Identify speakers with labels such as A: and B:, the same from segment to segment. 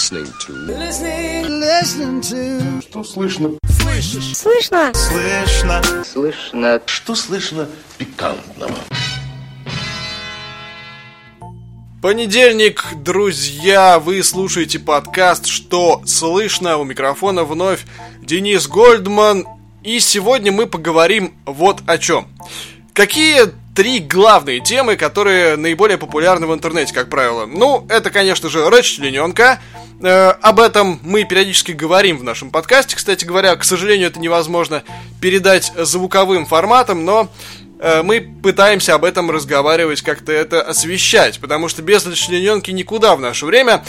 A: listening to.
B: Listening, listening to.
C: Что слышно?
B: Слышишь? Слышно?
C: Слышно.
D: Слышно.
C: Что слышно пикантного?
E: Понедельник, друзья, вы слушаете подкаст «Что слышно?» У микрофона вновь Денис Гольдман. И сегодня мы поговорим вот о чем. Какие три главные темы, которые наиболее популярны в интернете, как правило? Ну, это, конечно же, расчлененка. Э, об этом мы периодически говорим в нашем подкасте. Кстати говоря, к сожалению, это невозможно передать звуковым форматом, но Э, мы пытаемся об этом разговаривать, как-то это освещать, потому что без расчлененки никуда в наше время.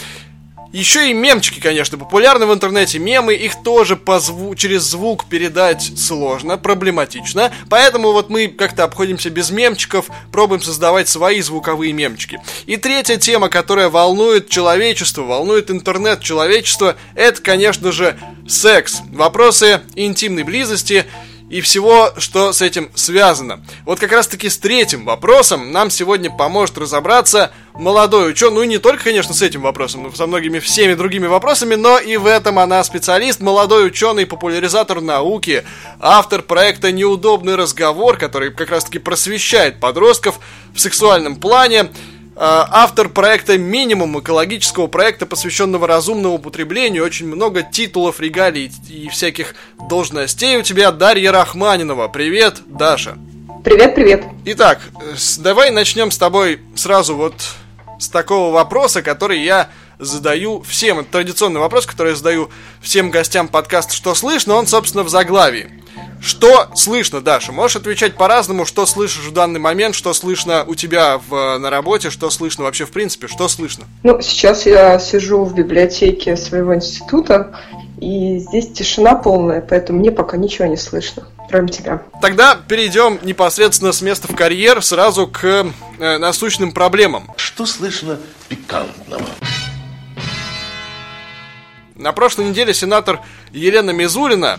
E: Еще и мемчики, конечно, популярны в интернете. Мемы, их тоже по зву- через звук передать сложно, проблематично. Поэтому вот мы как-то обходимся без мемчиков, пробуем создавать свои звуковые мемчики. И третья тема, которая волнует человечество, волнует интернет человечества, это, конечно же, секс. Вопросы интимной близости и всего, что с этим связано. Вот как раз таки с третьим вопросом нам сегодня поможет разобраться молодой ученый, ну и не только, конечно, с этим вопросом, но со многими всеми другими вопросами, но и в этом она специалист, молодой ученый, популяризатор науки, автор проекта «Неудобный разговор», который как раз таки просвещает подростков в сексуальном плане, автор проекта «Минимум» экологического проекта, посвященного разумному потреблению. Очень много титулов, регалий и всяких должностей у тебя Дарья Рахманинова. Привет, Даша.
F: Привет, привет.
E: Итак, давай начнем с тобой сразу вот с такого вопроса, который я задаю всем. Это традиционный вопрос, который я задаю всем гостям подкаста «Что слышно?», он, собственно, в заглавии. Что слышно, Даша? Можешь отвечать по-разному, что слышишь в данный момент, что слышно у тебя в, на работе, что слышно вообще в принципе, что слышно?
F: Ну, сейчас я сижу в библиотеке своего института, и здесь тишина полная, поэтому мне пока ничего не слышно, кроме тебя.
E: Тогда перейдем непосредственно с места в карьер сразу к э, насущным проблемам.
C: Что слышно пикантного?
E: На прошлой неделе сенатор Елена Мизулина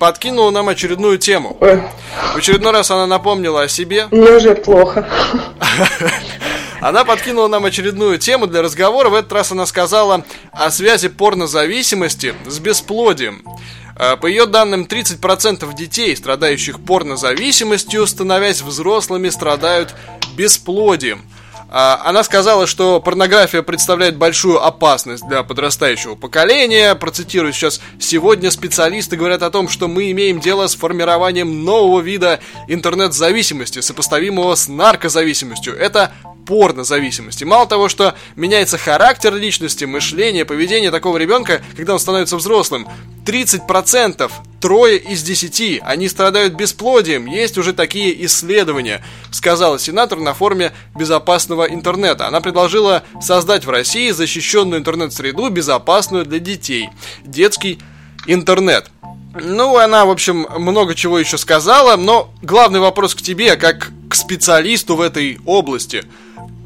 E: подкинула нам очередную тему.
F: Ой.
E: В очередной раз она напомнила о себе.
F: Мне уже плохо.
E: Она подкинула нам очередную тему для разговора. В этот раз она сказала о связи порнозависимости с бесплодием. Э, по ее данным, 30% детей, страдающих порнозависимостью, становясь взрослыми, страдают бесплодием. А, она сказала, что порнография представляет большую опасность для подрастающего поколения. Процитирую сейчас. Сегодня специалисты говорят о том, что мы имеем дело с формированием нового вида интернет-зависимости, сопоставимого с наркозависимостью. Это порнозависимости. Мало того, что меняется характер личности, мышление, поведение такого ребенка, когда он становится взрослым, 30%, трое из 10, они страдают бесплодием. Есть уже такие исследования, сказала сенатор на форуме безопасного интернета. Она предложила создать в России защищенную интернет-среду, безопасную для детей. Детский интернет. Ну, она, в общем, много чего еще сказала, но главный вопрос к тебе, как к специалисту в этой области –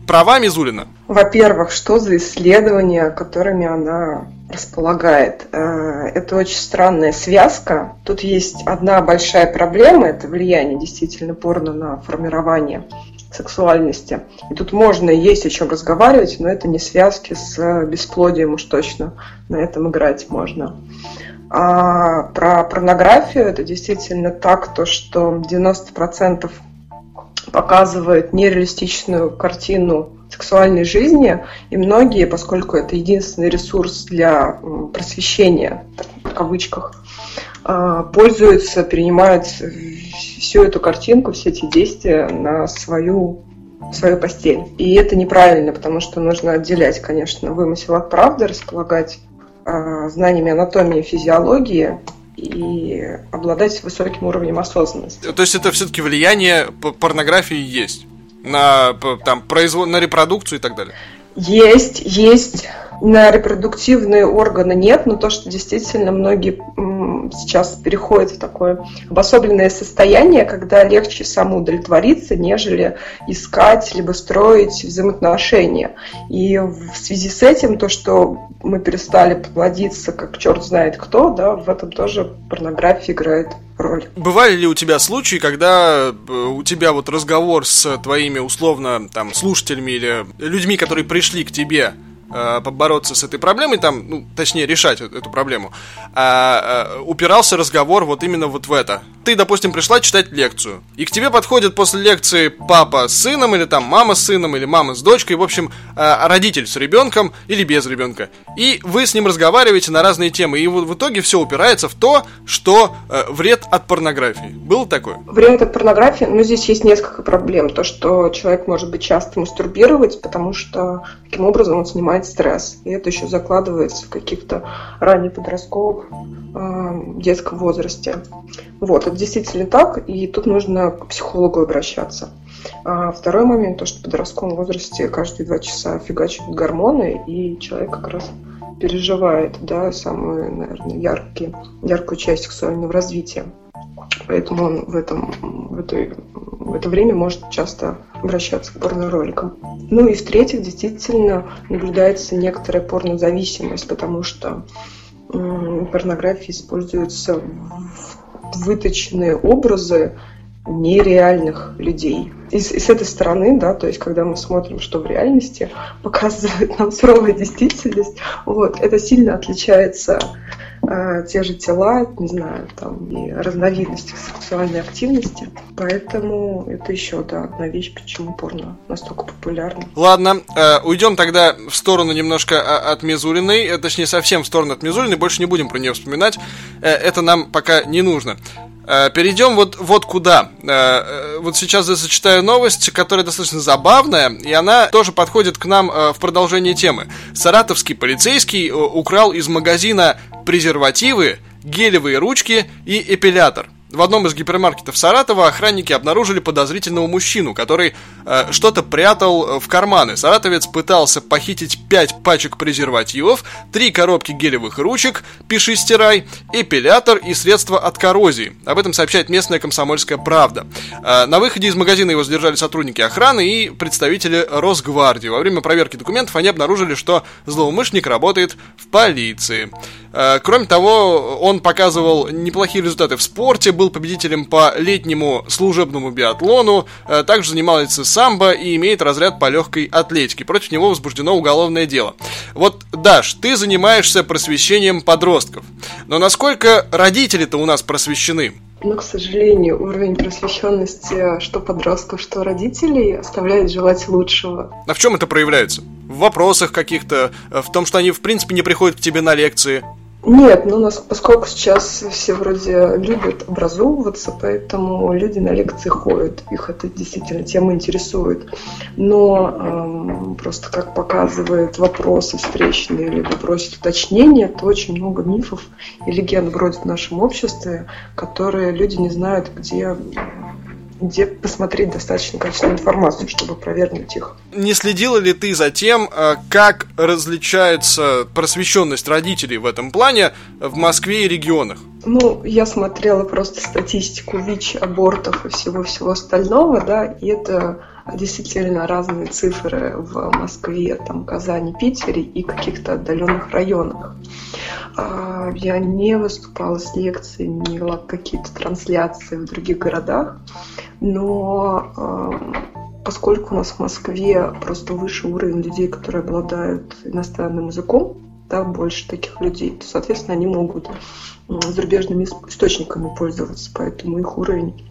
E: права Мизулина?
F: Во-первых, что за исследования, которыми она располагает? Э, это очень странная связка. Тут есть одна большая проблема, это влияние действительно порно на формирование сексуальности. И тут можно есть о чем разговаривать, но это не связки с бесплодием уж точно. На этом играть можно. А про порнографию это действительно так, то что 90% показывает нереалистичную картину сексуальной жизни, и многие, поскольку это единственный ресурс для просвещения, в кавычках, а, пользуются, перенимают всю эту картинку, все эти действия на свою свою постель. И это неправильно, потому что нужно отделять, конечно, вымысел от правды, располагать э, знаниями анатомии и физиологии и обладать высоким уровнем осознанности.
E: То есть это все-таки влияние порнографии есть на там производ на репродукцию и так далее.
F: Есть, есть. На репродуктивные органы нет, но то, что действительно многие сейчас переходят в такое обособленное состояние, когда легче самоудовлетвориться, нежели искать либо строить взаимоотношения. И в связи с этим то, что мы перестали плодиться, как черт знает кто, да, в этом тоже порнография играет роль.
E: Бывали ли у тебя случаи, когда э, у тебя вот разговор с твоими условно там слушателями или людьми, которые пришли к тебе э, побороться с этой проблемой, там, ну, точнее, решать эту проблему, а, а, упирался разговор вот именно вот в это. Ты, допустим, пришла читать лекцию, и к тебе подходит после лекции папа с сыном, или там мама с сыном, или мама с дочкой, в общем, а, родитель с ребенком или без ребенка. И вы с ним разговариваете на разные темы, и вот в итоге все упирается в то, что э, вред от порнографии. Было такое?
F: Вред от порнографии, ну, здесь есть несколько проблем. То, что человек может быть часто мастурбировать, потому что таким образом он снимает стресс. И это еще закладывается в каких-то ранее подростковых э, детском возрасте. Вот, это действительно так, и тут нужно к психологу обращаться. А второй момент, то, что в подростковом возрасте каждые два часа фигачат гормоны, и человек как раз переживает, да, самую, наверное, яркие, яркую часть сексуального развития. Поэтому он в, этом, в, этой, в это время может часто обращаться к порнороликам. Ну и в-третьих, действительно наблюдается некоторая порнозависимость, потому что порнографии используются выточенные образы нереальных людей. И, и с этой стороны, да, то есть когда мы смотрим, что в реальности показывает нам суровая действительность, вот, это сильно отличается те же тела, не знаю, там, и разновидности сексуальной активности. Поэтому это еще, да, одна вещь, почему порно настолько популярно.
E: Ладно, э, уйдем тогда в сторону немножко а, от Мизулиной, э, точнее, совсем в сторону от Мизулиной, больше не будем про нее вспоминать, э, это нам пока не нужно. Э, перейдем вот, вот куда. Э, э, вот сейчас я зачитаю новость, которая достаточно забавная, и она тоже подходит к нам в продолжение темы. Саратовский полицейский украл из магазина презервативы, гелевые ручки и эпилятор. В одном из гипермаркетов Саратова охранники обнаружили подозрительного мужчину, который э, что-то прятал э, в карманы. Саратовец пытался похитить 5 пачек презервативов, 3 коробки гелевых ручек, пиши стирай, эпилятор и средства от коррозии. Об этом сообщает местная комсомольская правда. Э, на выходе из магазина его задержали сотрудники охраны и представители Росгвардии. Во время проверки документов они обнаружили, что злоумышленник работает в полиции. Э, кроме того, он показывал неплохие результаты в спорте, был победителем по летнему служебному биатлону, э, также занимался самбо и имеет разряд по легкой атлетике. Против него возбуждено уголовное дело. Вот, Даш, ты занимаешься просвещением подростков. Но насколько родители-то у нас просвещены?
F: Но, к сожалению, уровень просвещенности что подростков, что родителей оставляет желать лучшего.
E: А в чем это проявляется? В вопросах каких-то, э, в том, что они, в принципе, не приходят к тебе на лекции?
F: Нет, ну, нас, поскольку сейчас все вроде любят образовываться, поэтому люди на лекции ходят, их это действительно тема интересует. Но эм, просто как показывает вопросы встречные, либо просят уточнения, то очень много мифов и легенд бродит в нашем обществе, которые люди не знают, где где посмотреть достаточно качественную информацию, чтобы провернуть их.
E: Не следила ли ты за тем, э, как различается просвещенность родителей в этом плане в Москве и регионах?
F: Ну, я смотрела просто статистику ВИЧ, абортов и всего-всего остального, да, и это действительно разные цифры в Москве, там, Казани, Питере и каких-то отдаленных районах. А, я не выступала с лекцией, не вела какие-то трансляции в других городах, но а, поскольку у нас в Москве просто выше уровень людей, которые обладают иностранным языком, да, больше таких людей, то, соответственно, они могут зарубежными источниками пользоваться, поэтому их уровень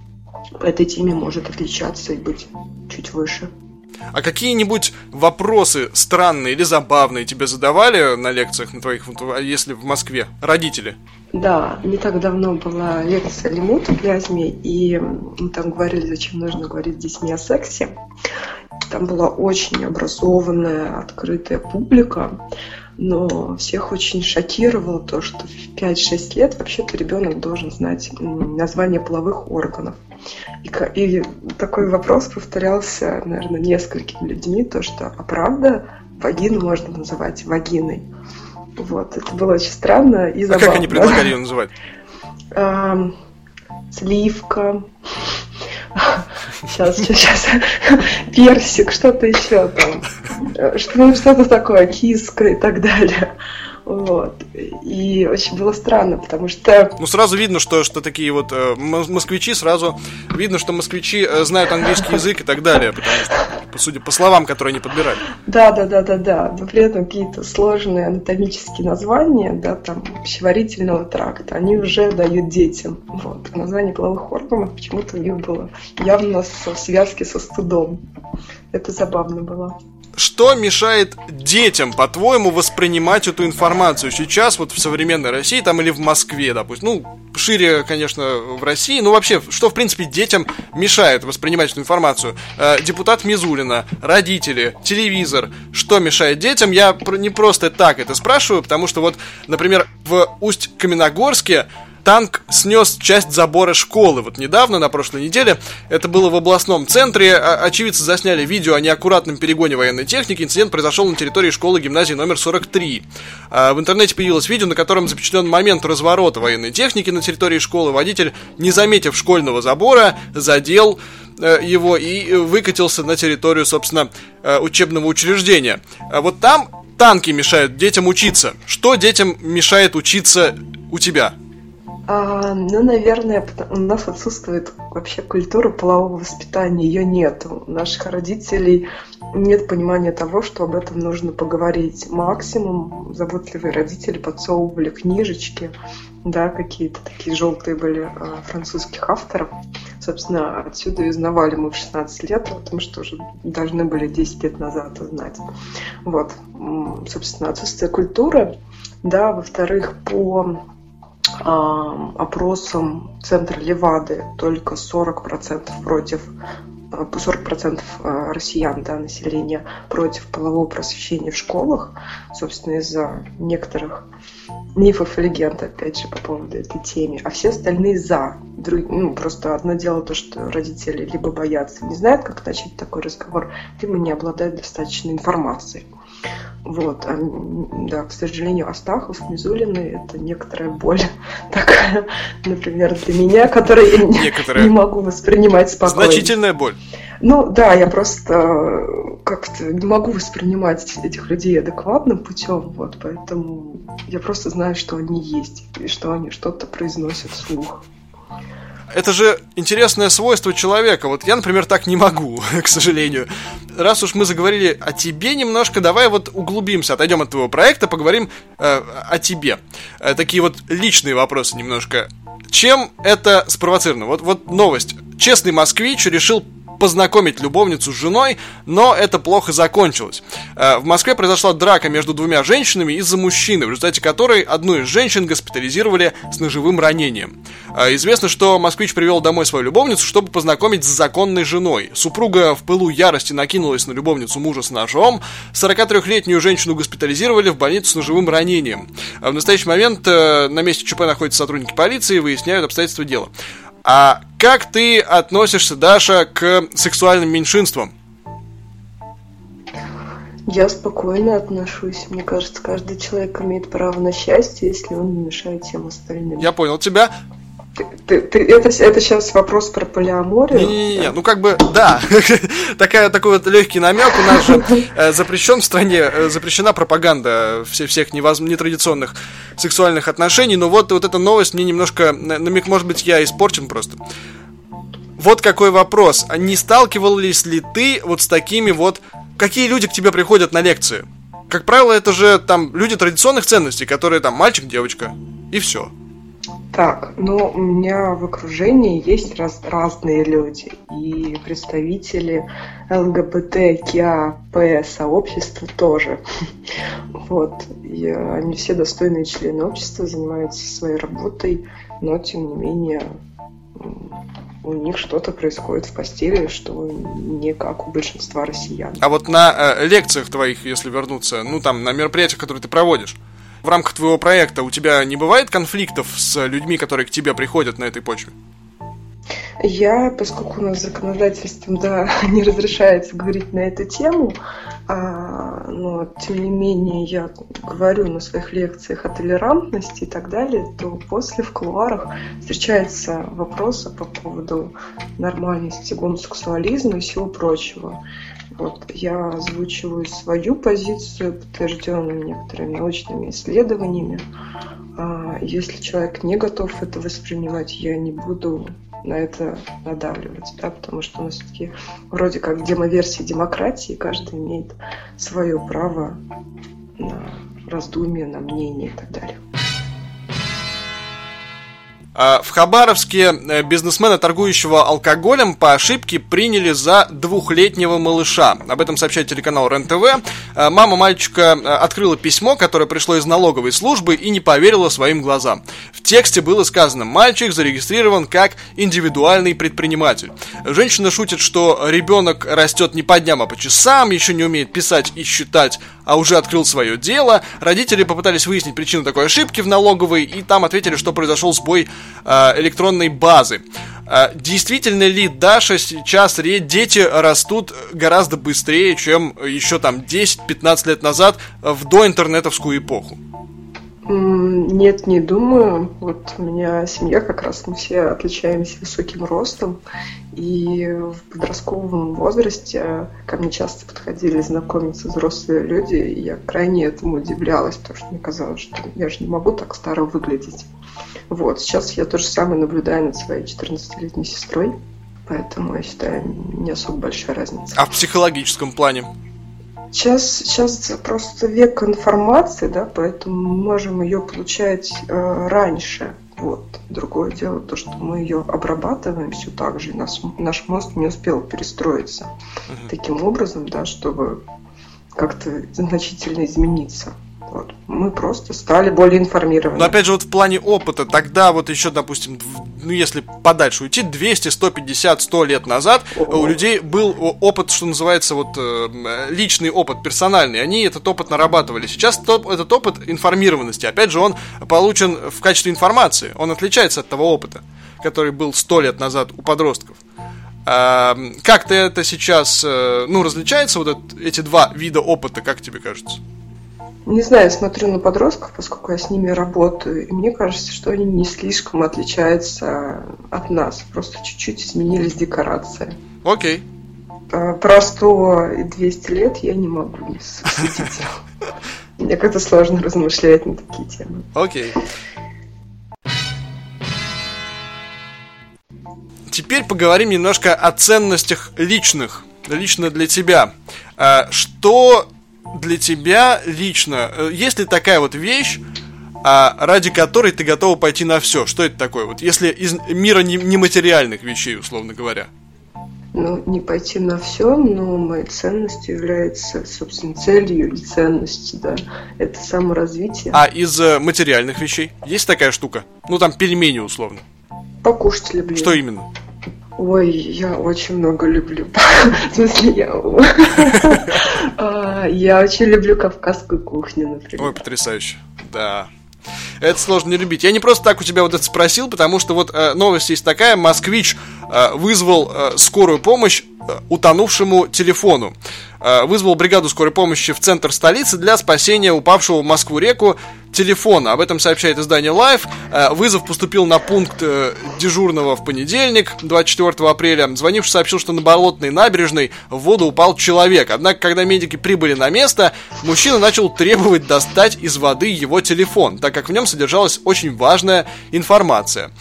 F: по этой теме может отличаться и быть чуть выше.
E: А какие-нибудь вопросы странные или забавные тебе задавали на лекциях на твоих, если в Москве, родители?
F: Да, не так давно была лекция Лимут в Клязьме, и мы там говорили, зачем нужно говорить с детьми о сексе. Там была очень образованная, открытая публика, но всех очень шокировало то, что в 5-6 лет вообще-то ребенок должен знать название половых органов. И, и такой вопрос повторялся, наверное, несколькими людьми, то, что, а правда, вагину можно называть вагиной? Вот, это было очень странно и забавно.
E: А как они предлагали ее называть?
F: Сливка. Сейчас, сейчас, персик, что-то еще там. Что, что-то такое, киска и так далее. Вот. И очень было странно, потому что...
E: Ну, сразу видно, что, что такие вот э, москвичи, сразу видно, что москвичи э, знают английский язык и так далее, потому что, судя по словам, которые они подбирали.
F: Да, да, да, да, да. Но при этом какие-то сложные анатомические названия, да, там, пищеварительного тракта, они уже дают детям. Вот. А название половых органов почему-то у них было явно в связке со стыдом. Это забавно было.
E: Что мешает детям, по-твоему, воспринимать эту информацию сейчас, вот в современной России, там или в Москве, допустим? Ну, шире, конечно, в России, но вообще, что, в принципе, детям мешает воспринимать эту информацию? Э, депутат Мизулина, родители, телевизор. Что мешает детям? Я не просто так это спрашиваю, потому что вот, например, в Усть-Каменогорске танк снес часть забора школы. Вот недавно, на прошлой неделе, это было в областном центре. А, очевидцы засняли видео о неаккуратном перегоне военной техники. Инцидент произошел на территории школы гимназии номер 43. А, в интернете появилось видео, на котором запечатлен момент разворота военной техники на территории школы. Водитель, не заметив школьного забора, задел э, его и выкатился на территорию, собственно, э, учебного учреждения. А вот там танки мешают детям учиться. Что детям мешает учиться у тебя?
F: А, ну, наверное, у нас отсутствует вообще культура полового воспитания, ее нет. У наших родителей нет понимания того, что об этом нужно поговорить. Максимум заботливые родители подсовывали книжечки, да, какие-то такие желтые были а, французских авторов. Собственно, отсюда и узнавали мы в 16 лет о том, что уже должны были 10 лет назад узнать. Вот, собственно, отсутствие культуры. Да, во-вторых, по опросом Центра Левады только 40% против 40% э, э, россиян, да, населения против полового просвещения в школах, собственно, из-за некоторых мифов и легенд, опять же, по поводу этой темы, а все остальные за. Друг, ну, просто одно дело то, что родители либо боятся, не знают, как начать такой разговор, либо не обладают достаточной информацией. Вот, а, да, к сожалению, Астахов, Мизулины – это некоторая боль такая, например, для меня, которую я не, не могу воспринимать спокойно.
E: Значительная боль.
F: Ну да, я просто как-то не могу воспринимать этих людей адекватным путем, вот, поэтому я просто знаю, что они есть, и что они что-то произносят вслух
E: это же интересное свойство человека. Вот я, например, так не могу, к сожалению. Раз уж мы заговорили о тебе немножко, давай вот углубимся, отойдем от твоего проекта, поговорим э, о тебе. Э, такие вот личные вопросы немножко. Чем это спровоцировано? Вот, вот новость. Честный москвич решил познакомить любовницу с женой, но это плохо закончилось. Э, в Москве произошла драка между двумя женщинами из-за мужчины, в результате которой одну из женщин госпитализировали с ножевым ранением. Э, известно, что москвич привел домой свою любовницу, чтобы познакомить с законной женой. Супруга в пылу ярости накинулась на любовницу мужа с ножом. 43-летнюю женщину госпитализировали в больницу с ножевым ранением. Э, в настоящий момент на месте ЧП находятся сотрудники полиции и выясняют обстоятельства дела. А как ты относишься, Даша, к сексуальным меньшинствам?
F: Я спокойно отношусь. Мне кажется, каждый человек имеет право на счастье, если он не мешает всем остальным.
E: Я понял тебя.
F: Ты, ты, это, это сейчас вопрос про полиаморию?
E: Не-не-не, ну как бы, да, Такая, такой вот легкий намек. У нас же э, запрещен в стране, э, запрещена пропаганда все, всех невоз... нетрадиционных сексуальных отношений, но вот, вот эта новость мне немножко, намек, может быть, я испорчен просто. Вот какой вопрос. А не сталкивались ли ты вот с такими вот... Какие люди к тебе приходят на лекции? Как правило, это же там люди традиционных ценностей, которые там мальчик, девочка, и все.
F: Так, ну, у меня в окружении есть раз, разные люди, и представители ЛГБТКИАП сообщества тоже. Вот, и они все достойные члены общества, занимаются своей работой, но, тем не менее, у них что-то происходит в постели, что не как у большинства россиян.
E: А вот на э, лекциях твоих, если вернуться, ну там, на мероприятиях, которые ты проводишь, в рамках твоего проекта у тебя не бывает конфликтов с людьми, которые к тебе приходят на этой почве?
F: Я, поскольку у нас законодательством да, не разрешается говорить на эту тему, а, но тем не менее я говорю на своих лекциях о толерантности и так далее, то после в кулуарах встречаются вопросы по поводу нормальности гомосексуализма и всего прочего. Вот, я озвучиваю свою позицию, подтвержденную некоторыми научными исследованиями. А если человек не готов это воспринимать, я не буду на это надавливать, да, потому что у нас все-таки вроде как демоверсия демократии, каждый имеет свое право на раздумие, на мнение и так далее.
E: А, в Хабаровске э, бизнесмена, торгующего алкоголем, по ошибке приняли за двухлетнего малыша. Об этом сообщает телеканал РЕН-ТВ. А, мама мальчика э, открыла письмо, которое пришло из налоговой службы и не поверила своим глазам. В тексте было сказано, мальчик зарегистрирован как индивидуальный предприниматель. Женщина шутит, что ребенок растет не по дням, а по часам, еще не умеет писать и считать, а уже открыл свое дело. Родители попытались выяснить причину такой ошибки в налоговой, и там ответили, что произошел сбой э, электронной базы. Э, действительно ли, Даша, сейчас дети растут гораздо быстрее, чем еще там 10-15 лет назад в доинтернетовскую эпоху?
F: Нет, не думаю. Вот у меня семья как раз, мы все отличаемся высоким ростом. И в подростковом возрасте ко мне часто подходили знакомиться взрослые люди, и я крайне этому удивлялась, потому что мне казалось, что я же не могу так старо выглядеть. Вот, сейчас я то же самое наблюдаю над своей 14-летней сестрой, поэтому я считаю, не особо большая разница.
E: А в психологическом плане?
F: Сейчас, сейчас просто век информации, да, поэтому мы можем ее получать э, раньше. Вот. Другое дело то, что мы ее обрабатываем все так же, и наш, наш мозг не успел перестроиться угу. таким образом, да, чтобы как-то значительно измениться. Вот. Мы просто стали более информированы.
E: Но опять же, вот в плане опыта, тогда вот еще, допустим, ну если подальше уйти, 200, 150, 100 лет назад О-о. у людей был опыт, что называется, вот э, личный опыт, персональный. Они этот опыт нарабатывали. Сейчас топ, этот опыт информированности, опять же, он получен в качестве информации. Он отличается от того опыта, который был 100 лет назад у подростков. А, как-то это сейчас, э, ну, различается, вот это, эти два вида опыта, как тебе кажется?
F: Не знаю, смотрю на подростков, поскольку я с ними работаю, и мне кажется, что они не слишком отличаются от нас. Просто чуть-чуть изменились декорации.
E: Окей.
F: А, про 100 и 200 лет я не могу судить. Мне как-то сложно размышлять на такие темы.
E: Окей. Теперь поговорим немножко о ценностях личных, лично для тебя. А, что для тебя лично, э, есть ли такая вот вещь, а, ради которой ты готова пойти на все? Что это такое? Вот если из мира нематериальных вещей, условно говоря.
F: Ну, не пойти на все, но моей ценностью является, собственно, целью и ценностью, да. Это саморазвитие.
E: А из э, материальных вещей есть такая штука? Ну, там пельмени, условно.
F: Покушать люблю.
E: Что именно?
F: Ой, я очень много люблю. В смысле, я... А, я очень люблю кавказскую кухню, например.
E: Ой, потрясающе. Да. Это сложно не любить. Я не просто так у тебя вот это спросил, потому что вот э, новость есть такая. Москвич вызвал э, скорую помощь э, утонувшему телефону. Э, вызвал бригаду скорой помощи в центр столицы для спасения упавшего в Москву реку телефона. Об этом сообщает издание Life. Э, вызов поступил на пункт э, дежурного в понедельник, 24 апреля. Звонивший сообщил, что на болотной набережной в воду упал человек. Однако, когда медики прибыли на место, мужчина начал требовать достать из воды его телефон, так как в нем содержалась очень важная информация.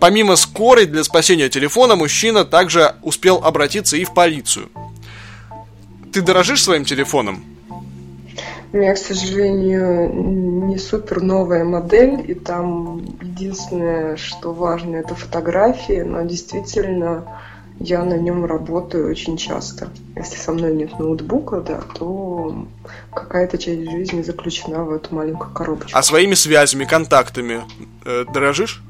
E: Помимо скорой для спасения телефона, мужчина также успел обратиться и в полицию. Ты дорожишь своим телефоном?
F: У меня, к сожалению, не супер новая модель, и там единственное, что важно, это фотографии, но действительно я на нем работаю очень часто. Если со мной нет ноутбука, да, то какая-то часть жизни заключена в эту маленькую коробочку.
E: А своими связями, контактами э, дорожишь?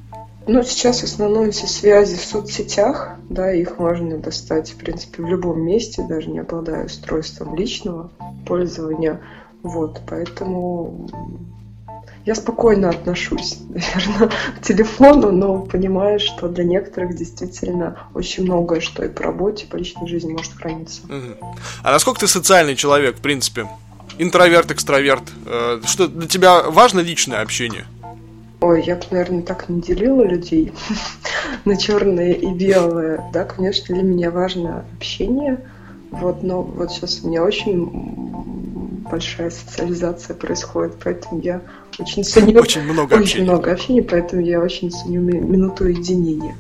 F: Ну, сейчас в основном все связи в соцсетях, да, их можно достать, в принципе, в любом месте, даже не обладая устройством личного пользования. Вот, поэтому я спокойно отношусь, наверное, к телефону, но понимаю, что для некоторых действительно очень многое, что и по работе, и по личной жизни может храниться.
E: А насколько ты социальный человек, в принципе? Интроверт, экстраверт? Э, что для тебя важно личное общение?
F: Ой, я бы, наверное, так не делила людей на черные и белые. Да, конечно, для меня важно общение, Вот, но вот сейчас у меня очень большая социализация происходит, поэтому я очень ценю...
E: Очень много
F: очень
E: общения.
F: много общения, поэтому я очень ценю ми- минуту единения.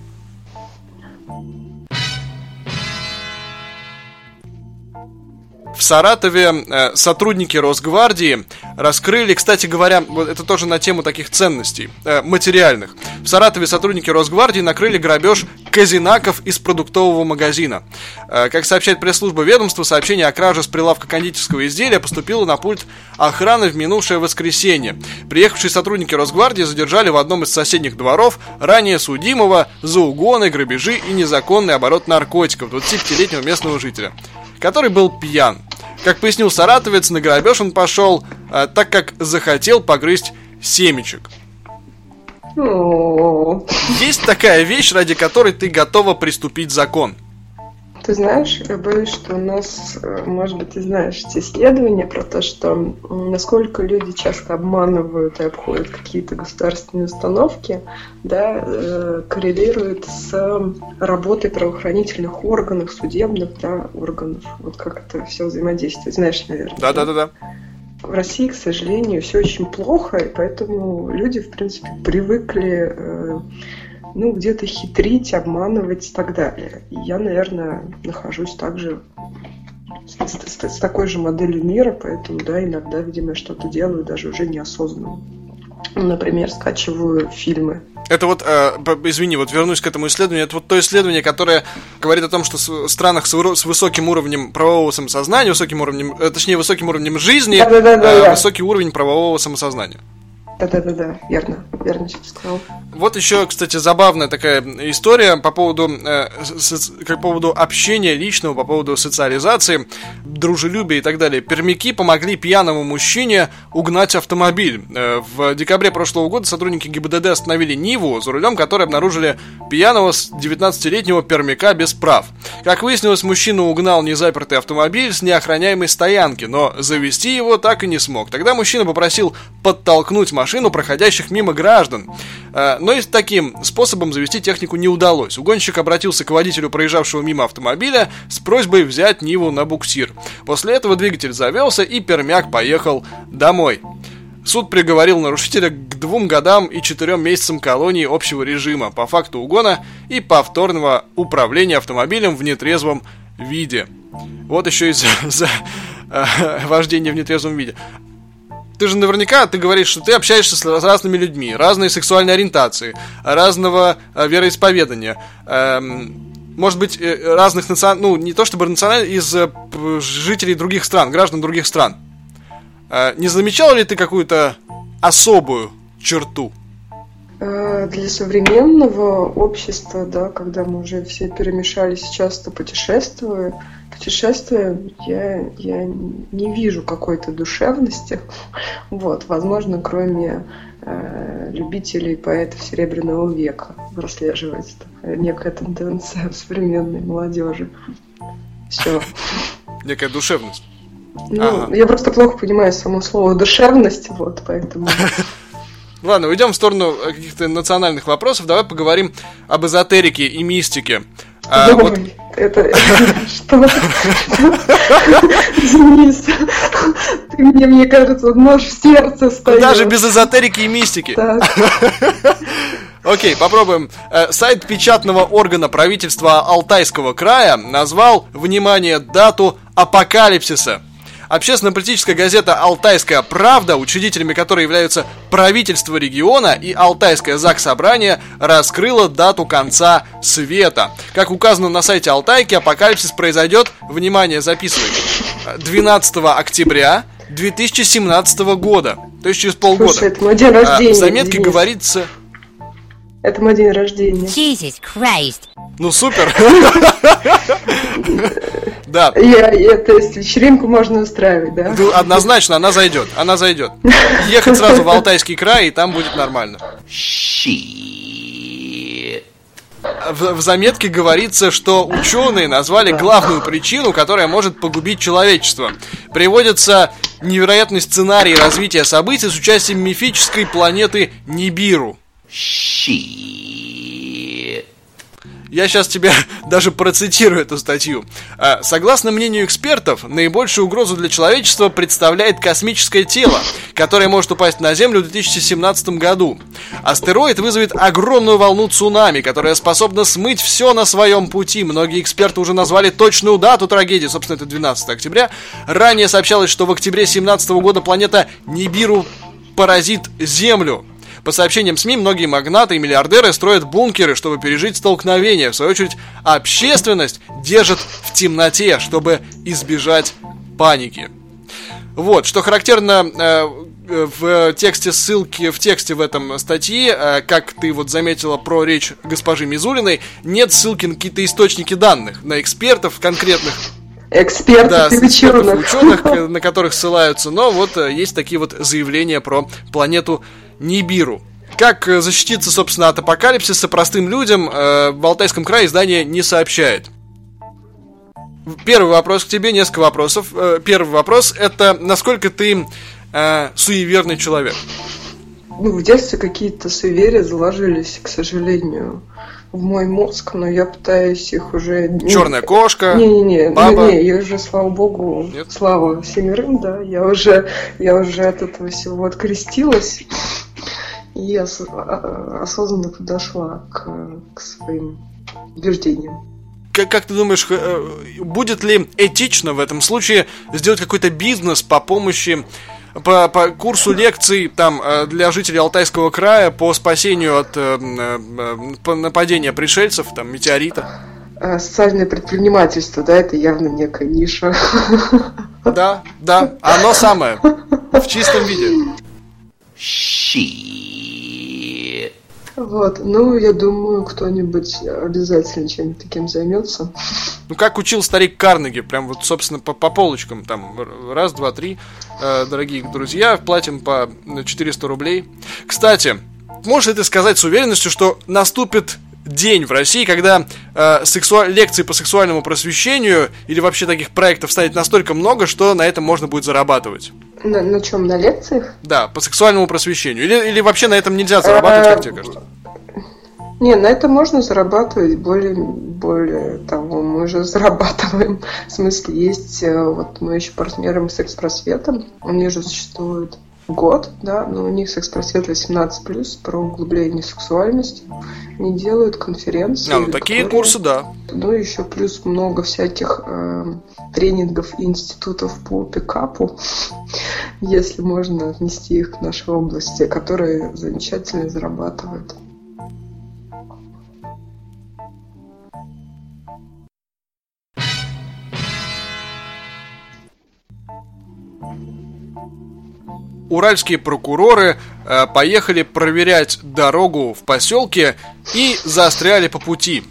E: В Саратове э, сотрудники Росгвардии раскрыли, кстати говоря, вот это тоже на тему таких ценностей э, материальных. В Саратове сотрудники Росгвардии накрыли грабеж казинаков из продуктового магазина. Э, как сообщает пресс-служба ведомства, сообщение о краже с прилавка кондитерского изделия поступило на пульт охраны в минувшее воскресенье. Приехавшие сотрудники Росгвардии задержали в одном из соседних дворов ранее судимого за угоны, грабежи и незаконный оборот наркотиков 25-летнего местного жителя который был пьян. Как пояснил саратовец, на грабеж он пошел, э, так как захотел погрызть семечек. Есть такая вещь, ради которой ты готова приступить закон.
F: Ты знаешь, я боюсь, что у нас, э, может быть, ты знаешь эти исследования про то, что насколько люди часто обманывают и обходят какие-то государственные установки, да, э, коррелирует с работой правоохранительных органов, судебных да, органов. Вот как это все взаимодействует, знаешь, наверное.
E: Да-да-да-да.
F: В России, к сожалению, все очень плохо, и поэтому люди, в принципе, привыкли э, ну, где-то хитрить, обманывать и так далее. И я, наверное, нахожусь также с, с- с такой же моделью мира, поэтому, да, иногда, видимо, я что-то делаю даже уже неосознанно. Ну, Например, скачиваю фильмы.
E: Это вот, э, извини, вот вернусь к этому исследованию. Это вот то исследование, которое говорит о том, что в странах с, с высоким уровнем правового самосознания, высоким уровнем, э, точнее, высоким уровнем жизни, э,
F: да.
E: высокий уровень правового самосознания.
F: Да-да-да-да, верно, верно что сказал.
E: Вот еще, кстати, забавная такая история по поводу, э, соц- как по поводу общения личного, по поводу социализации, дружелюбия и так далее. Пермяки помогли пьяному мужчине угнать автомобиль. Э, в декабре прошлого года сотрудники ГИБДД остановили Ниву, за рулем которой обнаружили пьяного с 19-летнего пермяка без прав. Как выяснилось, мужчина угнал незапертый автомобиль с неохраняемой стоянки, но завести его так и не смог. Тогда мужчина попросил подтолкнуть машину проходящих мимо граждан. Э, Но и таким способом завести технику не удалось. Угонщик обратился к водителю проезжавшего мимо автомобиля с просьбой взять Ниву на буксир. После этого двигатель завелся и пермяк поехал домой. Суд приговорил нарушителя к двум годам и четырем месяцам колонии общего режима по факту угона и повторного управления автомобилем в нетрезвом виде. Вот еще и за, за, э, вождение в нетрезвом виде. Ты же наверняка, ты говоришь, что ты общаешься с разными людьми, разной сексуальной ориентации, разного э, вероисповедания. Эм, может быть, э, разных национ... ну, не то чтобы национальных, из э, жителей других стран, граждан других стран. Э, Не замечал ли ты какую-то особую черту?
F: Э, Для современного общества, да, когда мы уже все перемешались, часто путешествуя, путешествуя, я, я не вижу какой-то душевности. Вот, возможно, кроме э, любителей поэтов Серебряного века прослеживается некая тенденция в современной молодежи. Все.
E: Некая душевность.
F: Ну,
E: Ага.
F: я просто плохо понимаю само слово душевность, вот, поэтому.
E: Ладно, уйдем в сторону э, каких-то национальных вопросов. Давай поговорим об эзотерике и мистике. А,
F: Ой,
E: вот
F: это что? Денис, ты мне, мне кажется, нож в сердце стоит.
E: даже без эзотерики и мистики. Окей, попробуем. Э, Сайт печатного органа правительства Алтайского края назвал, внимание, дату апокалипсиса. Общественно-политическая газета «Алтайская правда», учредителями которой являются правительство региона и Алтайское ЗАГС-собрание, раскрыла дату конца света. Как указано на сайте Алтайки, апокалипсис произойдет, внимание, записывай, э, 12 октября 2017 года, то есть через полгода.
F: слушай, это мой день
E: А,
F: рождения.
E: В заметке
F: Денис.
E: говорится...
F: Это мой день рождения.
B: Jesus Christ.
E: Ну супер. Да,
F: Я, я- то есть вечеринку можно устраивать, да?
E: ну, однозначно она зайдет, она зайдет. Ехать сразу в Алтайский край, и там будет нормально.
C: Shit.
E: В, в заметке говорится, что ученые назвали главную причину, которая может погубить человечество. Приводится невероятный сценарий развития событий с участием мифической планеты Нибиру.
C: Shit.
E: Я сейчас тебе даже процитирую эту статью. А, Согласно мнению экспертов, наибольшую угрозу для человечества представляет космическое тело, которое может упасть на Землю в 2017 году. Астероид вызовет огромную волну цунами, которая способна смыть все на своем пути. Многие эксперты уже назвали точную дату трагедии, собственно, это 12 октября. Ранее сообщалось, что в октябре 2017 года планета Нибиру поразит Землю. По сообщениям СМИ, многие магнаты и миллиардеры строят бункеры, чтобы пережить столкновение. В свою очередь, общественность держит в темноте, чтобы избежать паники. Вот, что характерно э, в тексте ссылки, в тексте в этом статьи, э, как ты вот заметила про речь госпожи Мизулиной, нет ссылки на какие-то источники данных, на экспертов конкретных,
F: Экспертов
E: да, экспертов
F: ученых.
E: на которых ссылаются, но вот э, есть такие вот заявления про планету Нибиру. Как э, защититься, собственно, от апокалипсиса простым людям э, в Алтайском крае издание не сообщает. Первый вопрос к тебе, несколько вопросов. Первый вопрос это насколько ты э, суеверный человек.
F: Ну, в детстве какие-то суеверия заложились, к сожалению, в мой мозг, но я пытаюсь их уже... не-
E: Черная кошка.
F: Не-не-не, ну,
E: баба.
F: не, я уже, слава богу,
E: Нет?
F: слава семерым, да, я уже, я уже от этого всего открестилась и ос- а- осознанно подошла к, к своим убеждениям.
E: Как, как ты думаешь, э, будет ли этично в этом случае сделать какой-то бизнес по помощи по, по курсу лекций там э, для жителей Алтайского края по спасению от э, э, по- нападения пришельцев, там метеорита?
F: Социальное предпринимательство, да, это явно некая ниша.
E: Да, да, оно самое в чистом виде.
C: Щит.
F: Вот, ну, я думаю, кто-нибудь обязательно чем-нибудь таким займется.
E: Ну как учил старик Карнеги, прям вот собственно по, по полочкам там раз, два, три, э, дорогие друзья, платим по 400 рублей. Кстати, можешь ли ты сказать с уверенностью, что наступит день в России, когда э, сексуа- лекций по сексуальному просвещению или вообще таких проектов станет настолько много, что на этом можно будет зарабатывать?
F: На, на чем? На лекциях?
E: Да, по сексуальному просвещению. Или, или вообще на этом нельзя зарабатывать, как тебе кажется?
F: Не, на это можно зарабатывать. Более, более того, мы уже зарабатываем. В смысле, есть э, вот мы еще партнером с экспросветом. У них же существует год, да, но у них секс-просвет 18+, про углубление сексуальности. Они делают конференции.
E: А, ну такие
F: которые-
E: курсы, да.
F: Ну, еще плюс много всяких э, тренингов и институтов по пикапу, если можно отнести их к нашей области, которые замечательно зарабатывают.
E: Уральские прокуроры э, поехали проверять дорогу в поселке и застряли по пути.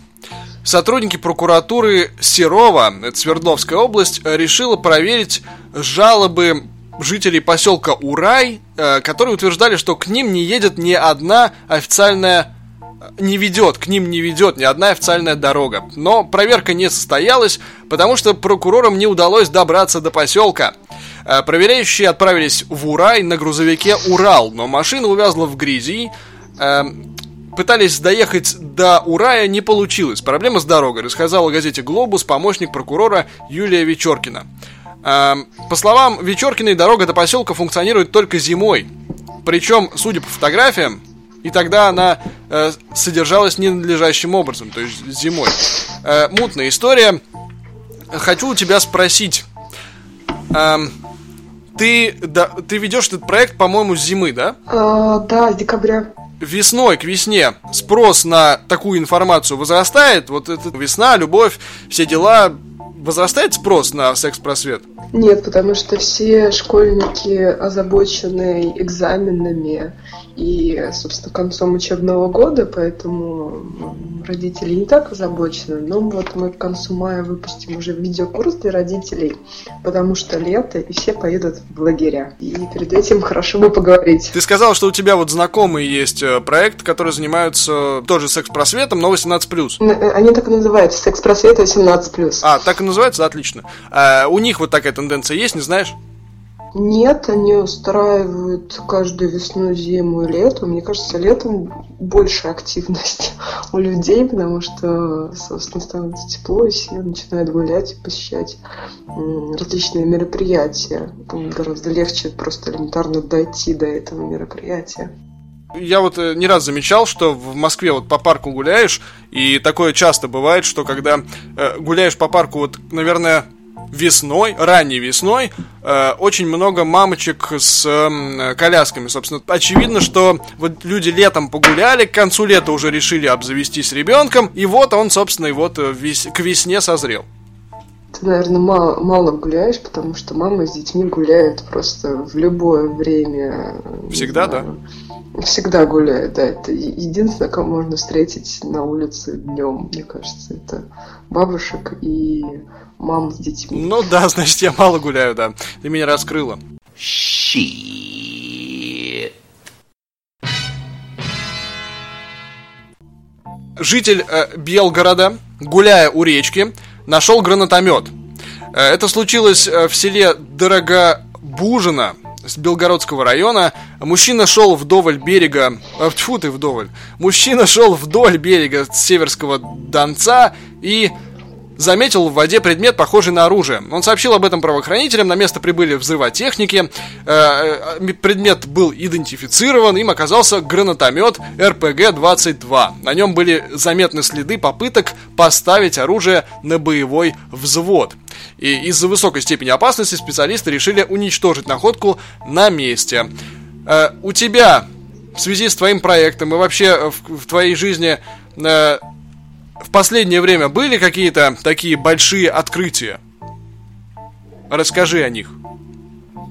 E: Сотрудники прокуратуры Серова, это Свердловская область, э, решила проверить жалобы жителей поселка Урай, э, которые утверждали, что к ним не едет ни одна официальная не ведет, к ним не ведет ни одна официальная дорога. Но проверка не состоялась, потому что прокурорам не удалось добраться до поселка. Э, Проверяющие отправились в Урай на грузовике Урал, но машина увязла в грязи. Э, Пытались доехать до Урая, не получилось. Проблема с дорогой, рассказала газете «Глобус» помощник прокурора Юлия Вечеркина. Э, По словам Вечеркиной, дорога до поселка функционирует только зимой. Причем, судя по фотографиям, и тогда она э, содержалась ненадлежащим образом, то есть зимой. Э, мутная история. Хочу у тебя спросить. эм, ты, да, ты ведешь этот проект, по-моему, с зимы, да?
F: А, да, с декабря.
E: Весной к весне спрос на такую информацию возрастает. Вот это весна, любовь, все дела. Возрастает спрос на секс-просвет?
F: Нет, потому что все школьники озабочены экзаменами и, собственно, концом учебного года, поэтому родители не так озабочены. Но вот мы к концу мая выпустим уже видеокурс для родителей, потому что лето, и все поедут в лагеря. И перед этим хорошо бы поговорить.
E: Ты сказал, что у тебя вот знакомый есть э, проект, который занимаются тоже секс-просветом, но 18+.
F: Н- э, Они так и называются, секс-просвет 18+.
E: А, так и называется? Отлично. А, у них вот такая тенденция есть, не знаешь?
F: Нет, они устраивают каждую весну, зиму и лето. Мне кажется, летом больше активность у людей, потому что, собственно, становится тепло, и все начинают гулять и посещать различные мероприятия. Гораздо легче просто элементарно дойти до этого мероприятия.
E: Я вот э, не раз замечал, что в Москве вот по парку гуляешь, и такое часто бывает, что когда э, гуляешь по парку, вот, наверное, весной, ранней весной, э, очень много мамочек с э, колясками. Собственно, очевидно, что вот люди летом погуляли, к концу лета уже решили обзавестись ребенком, и вот он, собственно, и вот э, вес, к весне созрел.
F: Ты, наверное, мало, мало гуляешь, потому что мамы с детьми гуляют просто в любое время.
E: Всегда, да?
F: Всегда гуляют, да. Это единственное, кого можно встретить на улице днем, мне кажется. Это бабушек и мам с детьми.
E: Ну да, значит, я мало гуляю, да. Ты меня раскрыла.
C: Shit.
E: Житель э, Белгорода, гуляя у речки, нашел гранатомет. Э, это случилось э, в селе Дорогобужино с Белгородского района. Мужчина шел вдоволь берега... Э, тьфу ты, вдоволь. Мужчина шел вдоль берега Северского Донца и заметил в воде предмет, похожий на оружие. Он сообщил об этом правоохранителям, на место прибыли взрывотехники, э, э, предмет был идентифицирован, им оказался гранатомет РПГ-22. На нем были заметны следы попыток поставить оружие на боевой взвод. И из-за высокой степени опасности специалисты решили уничтожить находку на месте. Э, у тебя в связи с твоим проектом и вообще в, в твоей жизни в последнее время были какие-то такие большие открытия? Расскажи о них.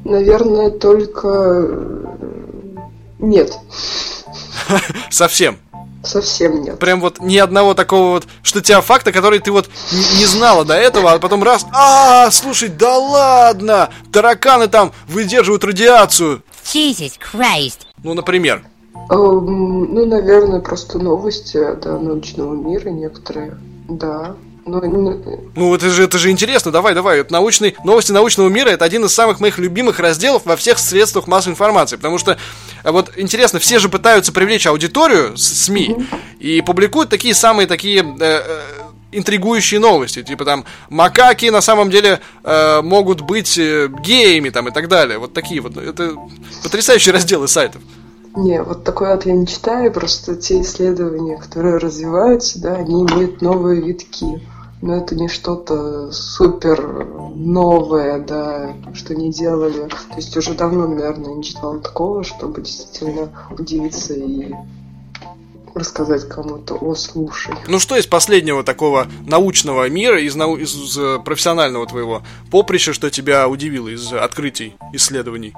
F: Наверное, только нет.
E: Совсем.
F: Совсем нет.
E: Прям вот ни одного такого вот, что тебя факта, который ты вот не знала до этого, а потом раз, а, слушай, да ладно, тараканы там выдерживают радиацию. Jesus Christ. Ну, например.
F: Эм, ну, наверное, просто новости да, научного мира некоторые, да. Но,
E: ну, это же, это же интересно, давай, давай. Это научные, новости научного мира это один из самых моих любимых разделов во всех средствах массовой информации. Потому что, э, вот интересно, все же пытаются привлечь аудиторию, СМИ, mm-hmm. и публикуют такие самые такие э, э, интригующие новости. Типа там, макаки на самом деле э, могут быть э, геями там и так далее. Вот такие вот. Это потрясающие разделы сайтов.
F: Не, вот такой вот я не читаю, просто те исследования, которые развиваются, да, они имеют новые витки. Но это не что-то супер новое, да, что не делали. То есть уже давно, наверное, не читала такого, чтобы действительно удивиться и рассказать кому-то, о, слушай.
E: Ну что из последнего такого научного мира, из, нау... из профессионального твоего поприща, что тебя удивило из открытий, исследований?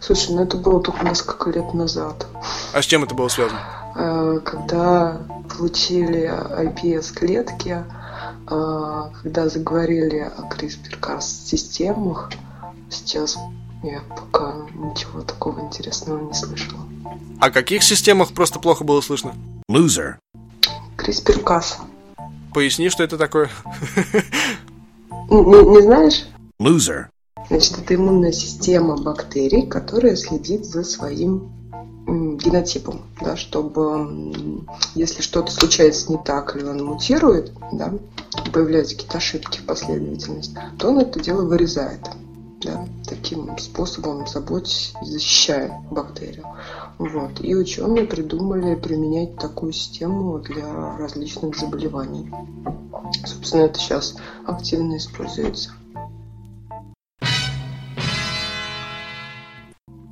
F: Слушай, ну это было только несколько лет назад.
E: А с чем это было связано?
F: Э, когда получили IPS-клетки, э, когда заговорили о CRISPR-Cas системах, сейчас я пока ничего такого интересного не слышала.
E: О каких системах просто плохо было слышно?
C: Loser.
F: CRISPR-Cas.
E: Поясни, что это такое.
F: Не, не знаешь?
C: Loser.
F: Значит, это иммунная система бактерий, которая следит за своим генотипом, да, чтобы если что-то случается не так или он мутирует, да, появляются какие-то ошибки в последовательности, то он это дело вырезает. Да, таким способом заботясь защищая бактерию. Вот. И ученые придумали применять такую систему для различных заболеваний. Собственно, это сейчас активно используется.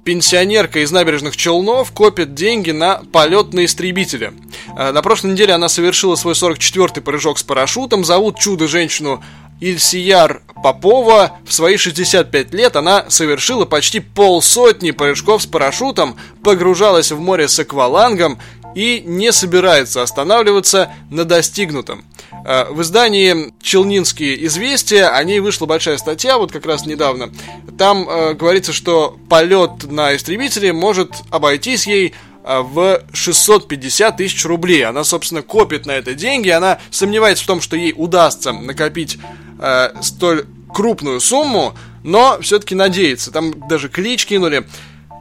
E: Пенсионерка из набережных Челнов копит деньги на полет на истребителе. Э, на прошлой неделе она совершила свой 44-й прыжок с парашютом. Зовут чудо-женщину Ильсияр Попова. В свои 65 лет она совершила почти полсотни прыжков с парашютом, погружалась в море с аквалангом и не собирается останавливаться на достигнутом. Э, в издании «Челнинские известия» о ней вышла большая статья, вот как раз недавно. Там э, говорится, что полет на истребителе может обойтись ей э, в 650 тысяч рублей. Она, собственно, копит на это деньги. Она сомневается в том, что ей удастся накопить э, столь крупную сумму, но все-таки надеется. Там даже клич кинули.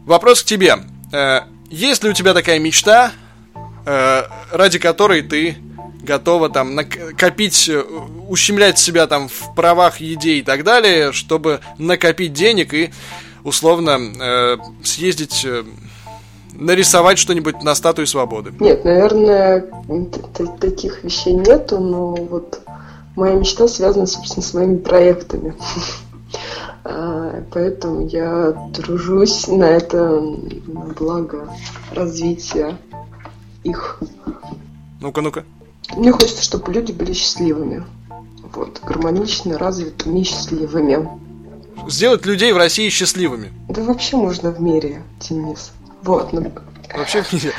E: Вопрос к тебе. Э, есть ли у тебя такая мечта, э, ради которой ты готова там накопить, э, ущемлять себя там в правах, еде и так далее, чтобы накопить денег и условно э, съездить, э, нарисовать что-нибудь на статуе свободы?
F: Нет, наверное, таких вещей нету, но вот моя мечта связана, собственно, с моими проектами. А, поэтому я тружусь на это благо развития их.
E: Ну-ка, ну-ка.
F: Мне хочется, чтобы люди были счастливыми. Вот, гармонично развитыми счастливыми.
E: Сделать людей в России счастливыми.
F: Да вообще можно в мире, Денис. Вот,
E: Вообще в мире.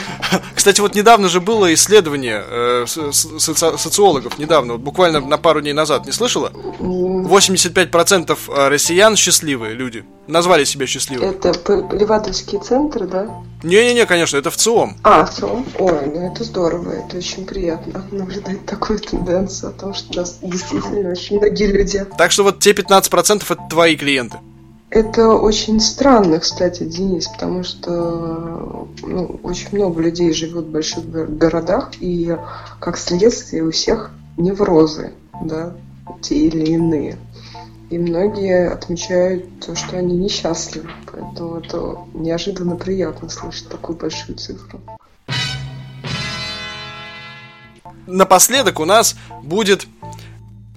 E: Кстати, вот недавно же было исследование э, соци социологов, недавно, вот буквально на пару дней назад, не слышала? 85% э, россиян счастливые люди. Назвали себя счастливыми.
F: Это Поливадовские центры, да?
E: Не-не-не, конечно, это в ЦИОМ.
F: А, в ЦИОМ? Ой, ну это здорово, это очень приятно наблюдать такую тенденцию о том, что у нас действительно очень многие люди.
E: Так что вот те 15% это твои клиенты.
F: Это очень странно, кстати, Денис, потому что ну, очень много людей живет в больших городах, и как следствие у всех неврозы, да, те или иные. И многие отмечают то, что они несчастливы. Поэтому это неожиданно приятно слышать такую большую цифру.
E: Напоследок у нас будет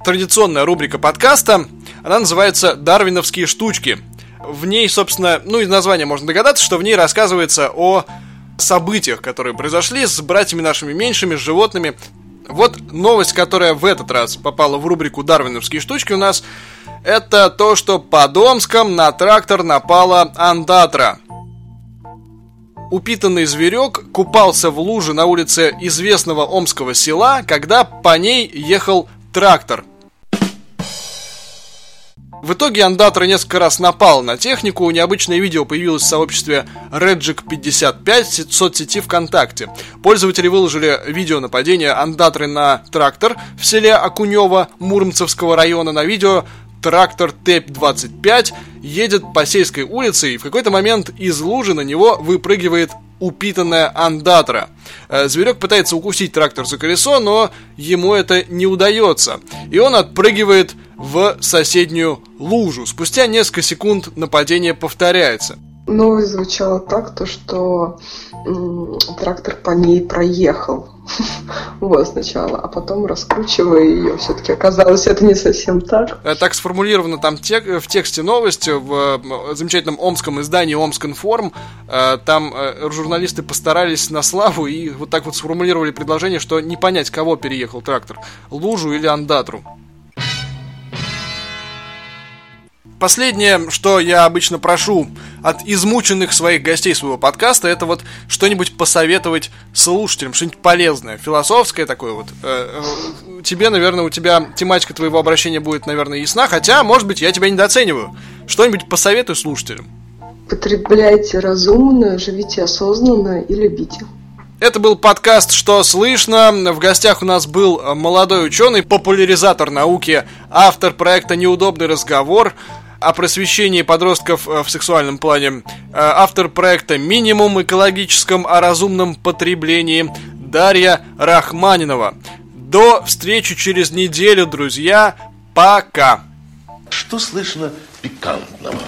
E: традиционная рубрика подкаста. Она называется «Дарвиновские штучки». В ней, собственно, ну из названия можно догадаться, что в ней рассказывается о событиях, которые произошли с братьями нашими меньшими, с животными. Вот новость, которая в этот раз попала в рубрику «Дарвиновские штучки» у нас, это то, что под Омском на трактор напала андатра. Упитанный зверек купался в луже на улице известного омского села, когда по ней ехал трактор – в итоге Андатра несколько раз напал на технику, необычное видео появилось в сообществе Redgic55 в соцсети ВКонтакте. Пользователи выложили видео нападения Андатры на трактор в селе Акунево Муромцевского района. На видео трактор ТЭП-25 едет по сельской улице, и в какой-то момент из лужи на него выпрыгивает упитанная андатра. Э, зверек пытается укусить трактор за колесо, но ему это не удается. И он отпрыгивает в соседнюю лужу. Спустя несколько секунд нападение повторяется.
F: Новость звучала так, то что м, трактор по ней проехал. вот сначала, а потом раскручивая ее, все-таки оказалось это не совсем так.
E: Э, так сформулировано там тек, в тексте новости в замечательном омском издании Омскинформ. Э, там э, журналисты постарались на славу и вот так вот сформулировали предложение, что не понять, кого переехал трактор, лужу или андатру. Последнее, что я обычно прошу от измученных своих гостей своего подкаста, это вот что-нибудь посоветовать слушателям, что-нибудь полезное, философское такое вот. Э, э, тебе, наверное, у тебя тематика твоего обращения будет, наверное, ясна, хотя, может быть, я тебя недооцениваю. Что-нибудь посоветуй слушателям.
F: Потребляйте разумно, живите осознанно и любите.
E: Это был подкаст «Что слышно?». В гостях у нас был молодой ученый, популяризатор науки, автор проекта «Неудобный разговор», о просвещении подростков э, в сексуальном плане. Э, автор проекта «Минимум экологическом о разумном потреблении» Дарья Рахманинова. До встречи через неделю, друзья. Пока.
C: Что слышно пикантного?